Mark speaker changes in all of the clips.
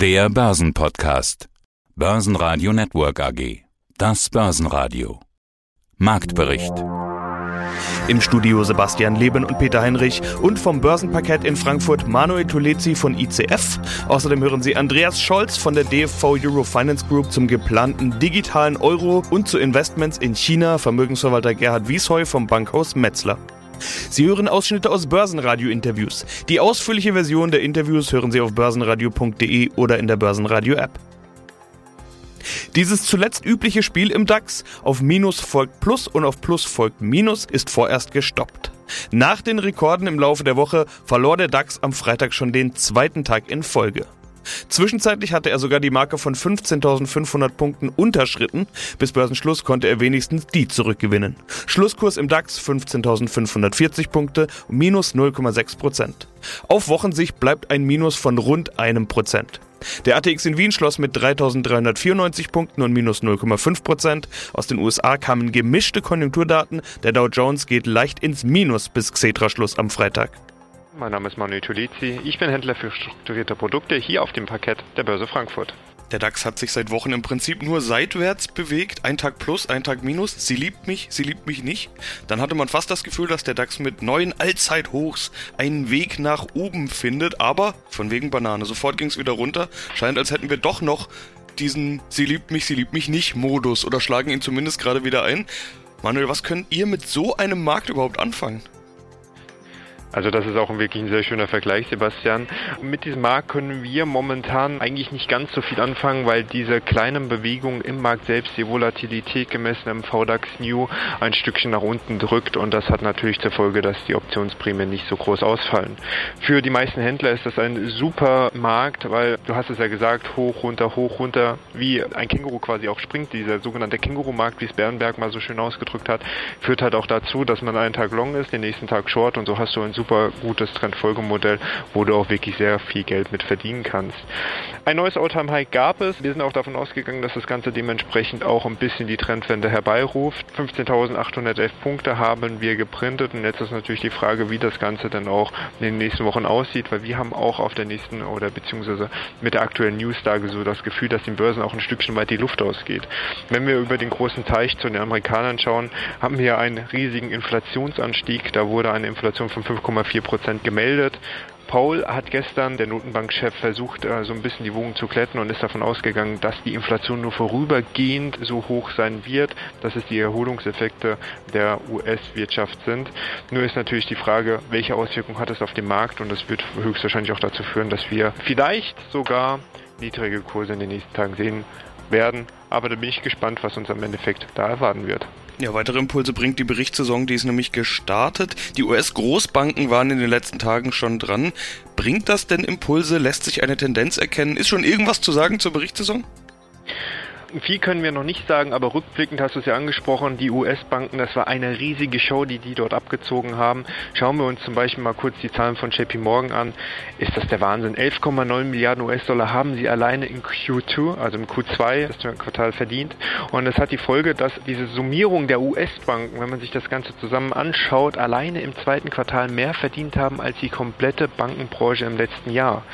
Speaker 1: Der Börsenpodcast. Börsenradio Network AG. Das Börsenradio. Marktbericht.
Speaker 2: Im Studio Sebastian Leben und Peter Heinrich und vom Börsenparkett in Frankfurt Manuel Tulezi von ICF. Außerdem hören Sie Andreas Scholz von der DFV Euro Finance Group zum geplanten digitalen Euro und zu Investments in China, Vermögensverwalter Gerhard Wiesheu vom Bankhaus Metzler. Sie hören Ausschnitte aus Börsenradio-Interviews. Die ausführliche Version der Interviews hören Sie auf börsenradio.de oder in der Börsenradio-App. Dieses zuletzt übliche Spiel im DAX, auf Minus folgt Plus und auf Plus folgt Minus, ist vorerst gestoppt. Nach den Rekorden im Laufe der Woche verlor der DAX am Freitag schon den zweiten Tag in Folge. Zwischenzeitlich hatte er sogar die Marke von 15.500 Punkten unterschritten. Bis Börsenschluss konnte er wenigstens die zurückgewinnen. Schlusskurs im DAX 15.540 Punkte, minus 0,6 Prozent. Auf Wochensicht bleibt ein Minus von rund einem Prozent. Der ATX in Wien schloss mit 3.394 Punkten und minus 0,5 Prozent. Aus den USA kamen gemischte Konjunkturdaten. Der Dow Jones geht leicht ins Minus bis Xetra-Schluss am Freitag.
Speaker 3: Mein Name ist Manuel Tulizi. Ich bin Händler für strukturierte Produkte hier auf dem Parkett der Börse Frankfurt.
Speaker 2: Der DAX hat sich seit Wochen im Prinzip nur seitwärts bewegt. Ein Tag plus, ein Tag minus. Sie liebt mich, sie liebt mich nicht. Dann hatte man fast das Gefühl, dass der DAX mit neuen Allzeithochs einen Weg nach oben findet. Aber von wegen Banane. Sofort ging es wieder runter. Scheint, als hätten wir doch noch diesen Sie liebt mich, sie liebt mich nicht Modus oder schlagen ihn zumindest gerade wieder ein. Manuel, was könnt ihr mit so einem Markt überhaupt anfangen?
Speaker 3: Also das ist auch wirklich ein sehr schöner Vergleich, Sebastian. Mit diesem Markt können wir momentan eigentlich nicht ganz so viel anfangen, weil diese kleinen Bewegungen im Markt selbst die Volatilität gemessen im VDAX New ein Stückchen nach unten drückt und das hat natürlich zur Folge, dass die Optionsprämien nicht so groß ausfallen. Für die meisten Händler ist das ein super Markt, weil du hast es ja gesagt, hoch, runter, hoch, runter, wie ein Känguru quasi auch springt. Dieser sogenannte Känguru-Markt, wie es Bernberg mal so schön ausgedrückt hat, führt halt auch dazu, dass man einen Tag long ist, den nächsten Tag short und so hast du ein super gutes Trendfolgemodell, wo du auch wirklich sehr viel Geld mit verdienen kannst. Ein neues Alltime High gab es. Wir sind auch davon ausgegangen, dass das Ganze dementsprechend auch ein bisschen die Trendwende herbeiruft. 15.811 Punkte haben wir geprintet und jetzt ist natürlich die Frage, wie das Ganze dann auch in den nächsten Wochen aussieht, weil wir haben auch auf der nächsten oder beziehungsweise mit der aktuellen Newslage so das Gefühl, dass den Börsen auch ein Stückchen weit die Luft ausgeht. Wenn wir über den großen Teich zu den Amerikanern schauen, haben wir einen riesigen Inflationsanstieg. Da wurde eine Inflation von 5,4 Prozent gemeldet. Paul hat gestern, der Notenbankchef, versucht, äh, so ein bisschen die Wogen zu kletten und ist davon ausgegangen, dass die Inflation nur vorübergehend so hoch sein wird, dass es die Erholungseffekte der US-Wirtschaft sind. Nur ist natürlich die Frage, welche Auswirkungen hat es auf den Markt und das wird höchstwahrscheinlich auch dazu führen, dass wir vielleicht sogar niedrige Kurse in den nächsten Tagen sehen werden. Aber da bin ich gespannt, was uns am Endeffekt da erwarten wird.
Speaker 2: Ja, weitere Impulse bringt die Berichtssaison, die ist nämlich gestartet. Die US-Großbanken waren in den letzten Tagen schon dran. Bringt das denn Impulse? Lässt sich eine Tendenz erkennen? Ist schon irgendwas zu sagen zur Berichtssaison?
Speaker 3: Viel können wir noch nicht sagen, aber rückblickend hast du es ja angesprochen, die US-Banken, das war eine riesige Show, die die dort abgezogen haben. Schauen wir uns zum Beispiel mal kurz die Zahlen von JP Morgan an. Ist das der Wahnsinn? 11,9 Milliarden US-Dollar haben sie alleine in Q2, also im Q2, das Quartal verdient. Und das hat die Folge, dass diese Summierung der US-Banken, wenn man sich das Ganze zusammen anschaut, alleine im zweiten Quartal mehr verdient haben als die komplette Bankenbranche im letzten Jahr.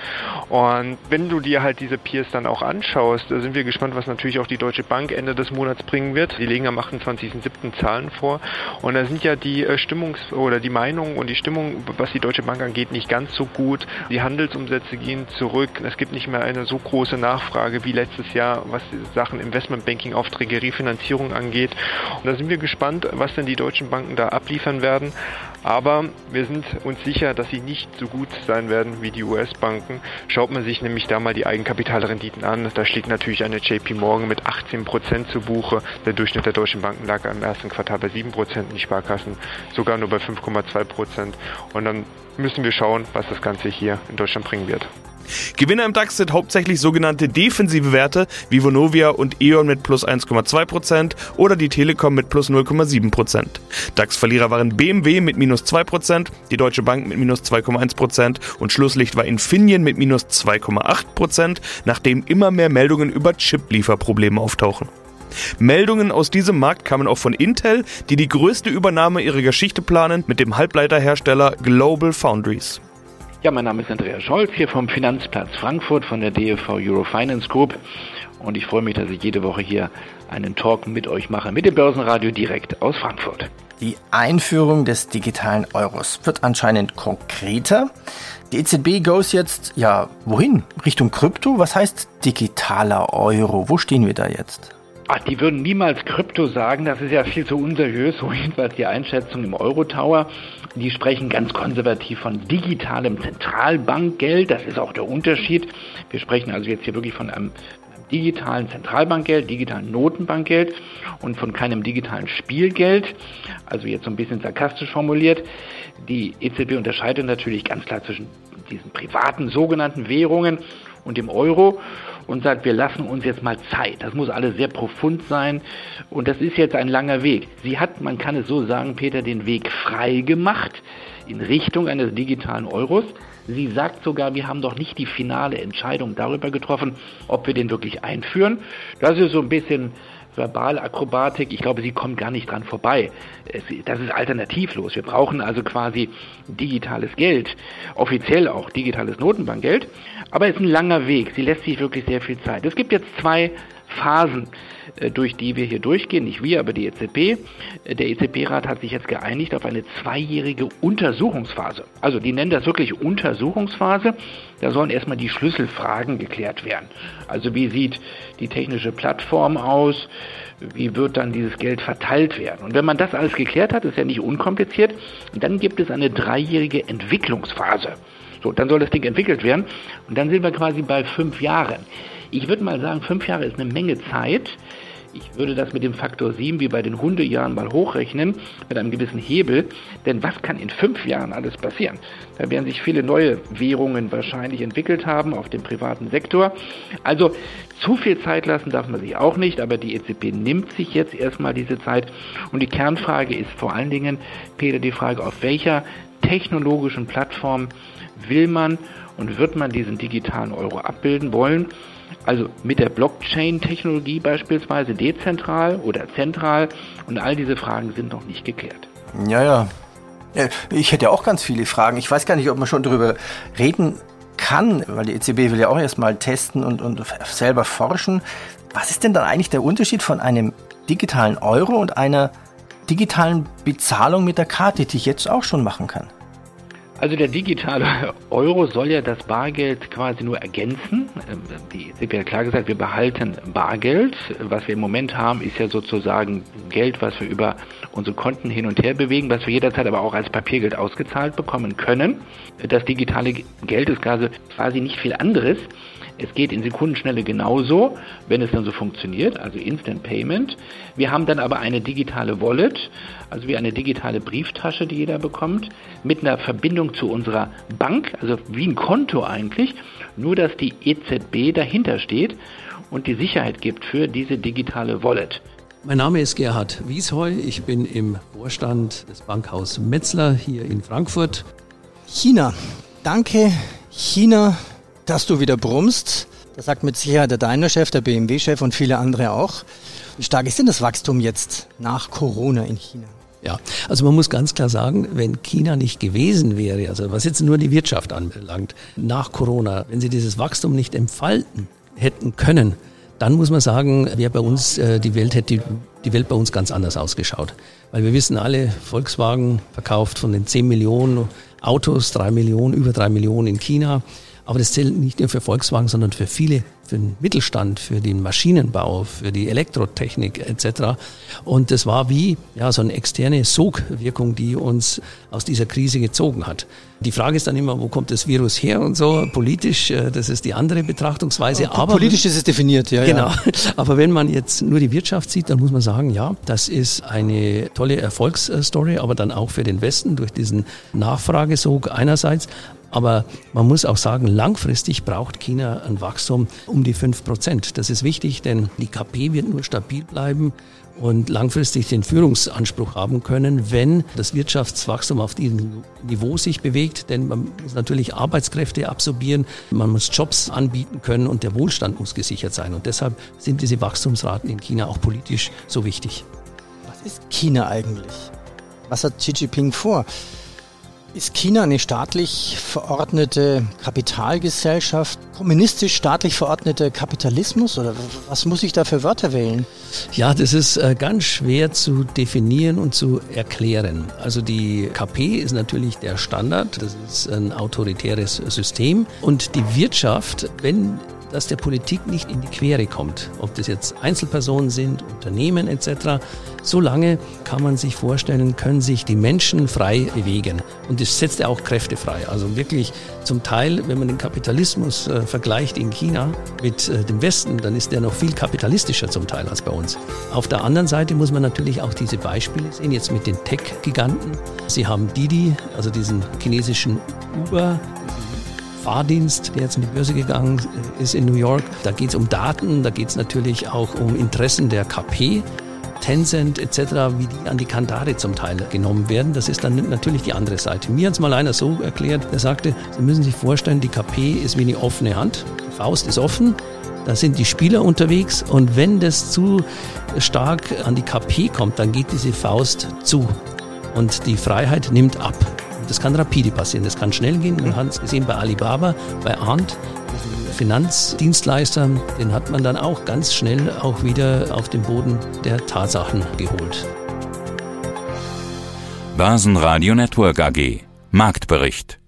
Speaker 3: Und wenn du dir halt diese Peers dann auch anschaust, da sind wir gespannt, was natürlich auch auch die Deutsche Bank Ende des Monats bringen wird. Die legen am 28.07. Zahlen vor. Und da sind ja die äh, Stimmungs- oder die Meinungen und die Stimmung, was die Deutsche Bank angeht, nicht ganz so gut. Die Handelsumsätze gehen zurück. Es gibt nicht mehr eine so große Nachfrage wie letztes Jahr, was Sachen Investmentbanking, Aufträge, Refinanzierung angeht. Und da sind wir gespannt, was denn die deutschen Banken da abliefern werden. Aber wir sind uns sicher, dass sie nicht so gut sein werden wie die US-Banken. Schaut man sich nämlich da mal die Eigenkapitalrenditen an, da schlägt natürlich eine JP Morgan mit 18 Prozent zu Buche. Der Durchschnitt der deutschen Banken lag im ersten Quartal bei 7 Prozent, die Sparkassen sogar nur bei 5,2 Prozent. Und dann müssen wir schauen, was das Ganze hier in Deutschland bringen wird.
Speaker 2: Gewinner im DAX sind hauptsächlich sogenannte defensive Werte wie Vonovia und E.ON mit plus 1,2% oder die Telekom mit plus 0,7%. DAX-Verlierer waren BMW mit minus 2%, die Deutsche Bank mit minus 2,1% und Schlusslicht war Infineon mit minus 2,8%, nachdem immer mehr Meldungen über Chip-Lieferprobleme auftauchen. Meldungen aus diesem Markt kamen auch von Intel, die die größte Übernahme ihrer Geschichte planen mit dem Halbleiterhersteller Global Foundries.
Speaker 4: Ja, mein Name ist Andreas Scholz hier vom Finanzplatz Frankfurt von der DFV Eurofinance Group und ich freue mich, dass ich jede Woche hier einen Talk mit euch mache, mit dem Börsenradio direkt aus Frankfurt.
Speaker 5: Die Einführung des digitalen Euros wird anscheinend konkreter. Die EZB goes jetzt, ja, wohin? Richtung Krypto? Was heißt digitaler Euro? Wo stehen wir da jetzt?
Speaker 4: Ach, die würden niemals Krypto sagen, das ist ja viel zu unseriös, so jedenfalls die Einschätzung im Euro-Tower. Die sprechen ganz konservativ von digitalem Zentralbankgeld, das ist auch der Unterschied. Wir sprechen also jetzt hier wirklich von einem digitalen Zentralbankgeld, digitalen Notenbankgeld und von keinem digitalen Spielgeld. Also jetzt so ein bisschen sarkastisch formuliert. Die EZB unterscheidet natürlich ganz klar zwischen diesen privaten sogenannten Währungen und dem Euro und sagt, wir lassen uns jetzt mal Zeit. Das muss alles sehr profund sein und das ist jetzt ein langer Weg. Sie hat, man kann es so sagen, Peter, den Weg frei gemacht in Richtung eines digitalen Euros. Sie sagt sogar, wir haben doch nicht die finale Entscheidung darüber getroffen, ob wir den wirklich einführen. Das ist so ein bisschen Verbalakrobatik. Ich glaube, sie kommt gar nicht dran vorbei. Das ist alternativlos. Wir brauchen also quasi digitales Geld, offiziell auch digitales Notenbankgeld. Aber es ist ein langer Weg. Sie lässt sich wirklich sehr viel Zeit. Es gibt jetzt zwei Phasen, äh, durch die wir hier durchgehen, nicht wir, aber die EZB. Äh, der EZB-Rat hat sich jetzt geeinigt auf eine zweijährige Untersuchungsphase. Also die nennen das wirklich Untersuchungsphase. Da sollen erstmal die Schlüsselfragen geklärt werden. Also wie sieht die technische Plattform aus? Wie wird dann dieses Geld verteilt werden? Und wenn man das alles geklärt hat, ist ja nicht unkompliziert, dann gibt es eine dreijährige Entwicklungsphase. So, dann soll das Ding entwickelt werden und dann sind wir quasi bei fünf Jahren. Ich würde mal sagen, fünf Jahre ist eine Menge Zeit. Ich würde das mit dem Faktor 7 wie bei den Hundejahren mal hochrechnen, mit einem gewissen Hebel. Denn was kann in fünf Jahren alles passieren? Da werden sich viele neue Währungen wahrscheinlich entwickelt haben auf dem privaten Sektor. Also zu viel Zeit lassen darf man sich auch nicht, aber die EZB nimmt sich jetzt erstmal diese Zeit. Und die Kernfrage ist vor allen Dingen, Peter, die Frage, auf welcher technologischen Plattform will man und wird man diesen digitalen Euro abbilden wollen? Also mit der Blockchain-Technologie beispielsweise dezentral oder zentral und all diese Fragen sind noch nicht geklärt.
Speaker 5: Ja, ja. Ich hätte auch ganz viele Fragen. Ich weiß gar nicht, ob man schon darüber reden kann, weil die EZB will ja auch erstmal testen und, und selber forschen. Was ist denn dann eigentlich der Unterschied von einem digitalen Euro und einer digitalen Bezahlung mit der Karte, die ich jetzt auch schon machen kann?
Speaker 4: Also der digitale Euro soll ja das Bargeld quasi nur ergänzen. Ähm, die EZB hat klar gesagt, wir behalten Bargeld. Was wir im Moment haben, ist ja sozusagen Geld, was wir über unsere Konten hin und her bewegen, was wir jederzeit aber auch als Papiergeld ausgezahlt bekommen können. Das digitale Geld ist quasi nicht viel anderes es geht in Sekundenschnelle genauso, wenn es dann so funktioniert, also Instant Payment. Wir haben dann aber eine digitale Wallet, also wie eine digitale Brieftasche, die jeder bekommt, mit einer Verbindung zu unserer Bank, also wie ein Konto eigentlich, nur dass die EZB dahinter steht und die Sicherheit gibt für diese digitale Wallet.
Speaker 6: Mein Name ist Gerhard Wiesheu. Ich bin im Vorstand des Bankhaus Metzler hier in Frankfurt.
Speaker 5: China. Danke, China dass du wieder brummst. Das sagt mit Sicherheit der Daimler-Chef, der BMW-Chef und viele andere auch. Wie stark ist denn das Wachstum jetzt nach Corona in China?
Speaker 6: Ja, also man muss ganz klar sagen, wenn China nicht gewesen wäre, also was jetzt nur die Wirtschaft anbelangt, nach Corona, wenn sie dieses Wachstum nicht entfalten hätten können, dann muss man sagen, wäre bei uns äh, die Welt hätte die, Welt bei uns ganz anders ausgeschaut. Weil wir wissen alle, Volkswagen verkauft von den 10 Millionen Autos, 3 Millionen, über 3 Millionen in China. Aber das zählt nicht nur für Volkswagen, sondern für viele, für den Mittelstand, für den Maschinenbau, für die Elektrotechnik etc. Und das war wie ja, so eine externe Sogwirkung, die uns aus dieser Krise gezogen hat. Die Frage ist dann immer, wo kommt das Virus her und so. Politisch, äh, das ist die andere Betrachtungsweise.
Speaker 5: Aber politisch ist es definiert, ja.
Speaker 6: Genau. Ja. Aber wenn man jetzt nur die Wirtschaft sieht, dann muss man sagen, ja, das ist eine tolle Erfolgsstory, aber dann auch für den Westen durch diesen Nachfragesog einerseits, aber man muss auch sagen, langfristig braucht China ein Wachstum um die 5 Prozent. Das ist wichtig, denn die KP wird nur stabil bleiben und langfristig den Führungsanspruch haben können, wenn das Wirtschaftswachstum auf diesem Niveau sich bewegt. Denn man muss natürlich Arbeitskräfte absorbieren, man muss Jobs anbieten können und der Wohlstand muss gesichert sein. Und deshalb sind diese Wachstumsraten in China auch politisch so wichtig.
Speaker 5: Was ist China eigentlich? Was hat Xi Jinping vor? Ist China eine staatlich verordnete Kapitalgesellschaft, kommunistisch staatlich verordneter Kapitalismus oder was muss ich da für Wörter wählen?
Speaker 6: Ja, das ist äh, ganz schwer zu definieren und zu erklären. Also die KP ist natürlich der Standard, das ist ein autoritäres System und die Wirtschaft, wenn das der Politik nicht in die Quere kommt, ob das jetzt Einzelpersonen sind, Unternehmen etc., solange kann man sich vorstellen, können sich die Menschen frei bewegen. Und das setzt ja auch Kräfte frei. Also wirklich zum Teil, wenn man den Kapitalismus äh, vergleicht in China mit äh, dem Westen, dann ist der noch viel kapitalistischer zum Teil als bei uns. Auf der anderen Seite muss man natürlich auch diese Beispiele sehen, jetzt mit den Tech-Giganten. Sie haben Didi, also diesen chinesischen Uber, Fahrdienst, der jetzt in die Börse gegangen ist in New York. Da geht es um Daten, da geht es natürlich auch um Interessen der KP. Tencent etc., wie die an die Kandare zum Teil genommen werden. Das ist dann natürlich die andere Seite. Mir hat es mal einer so erklärt, der sagte, Sie müssen sich vorstellen, die KP ist wie eine offene Hand. Die Faust ist offen, da sind die Spieler unterwegs und wenn das zu stark an die KP kommt, dann geht diese Faust zu und die Freiheit nimmt ab. Das kann rapide passieren, das kann schnell gehen. Man hat es gesehen bei Alibaba, bei Arndt, Finanzdienstleister, den hat man dann auch ganz schnell auch wieder auf den Boden der Tatsachen geholt.
Speaker 1: Börsenradio Network AG Marktbericht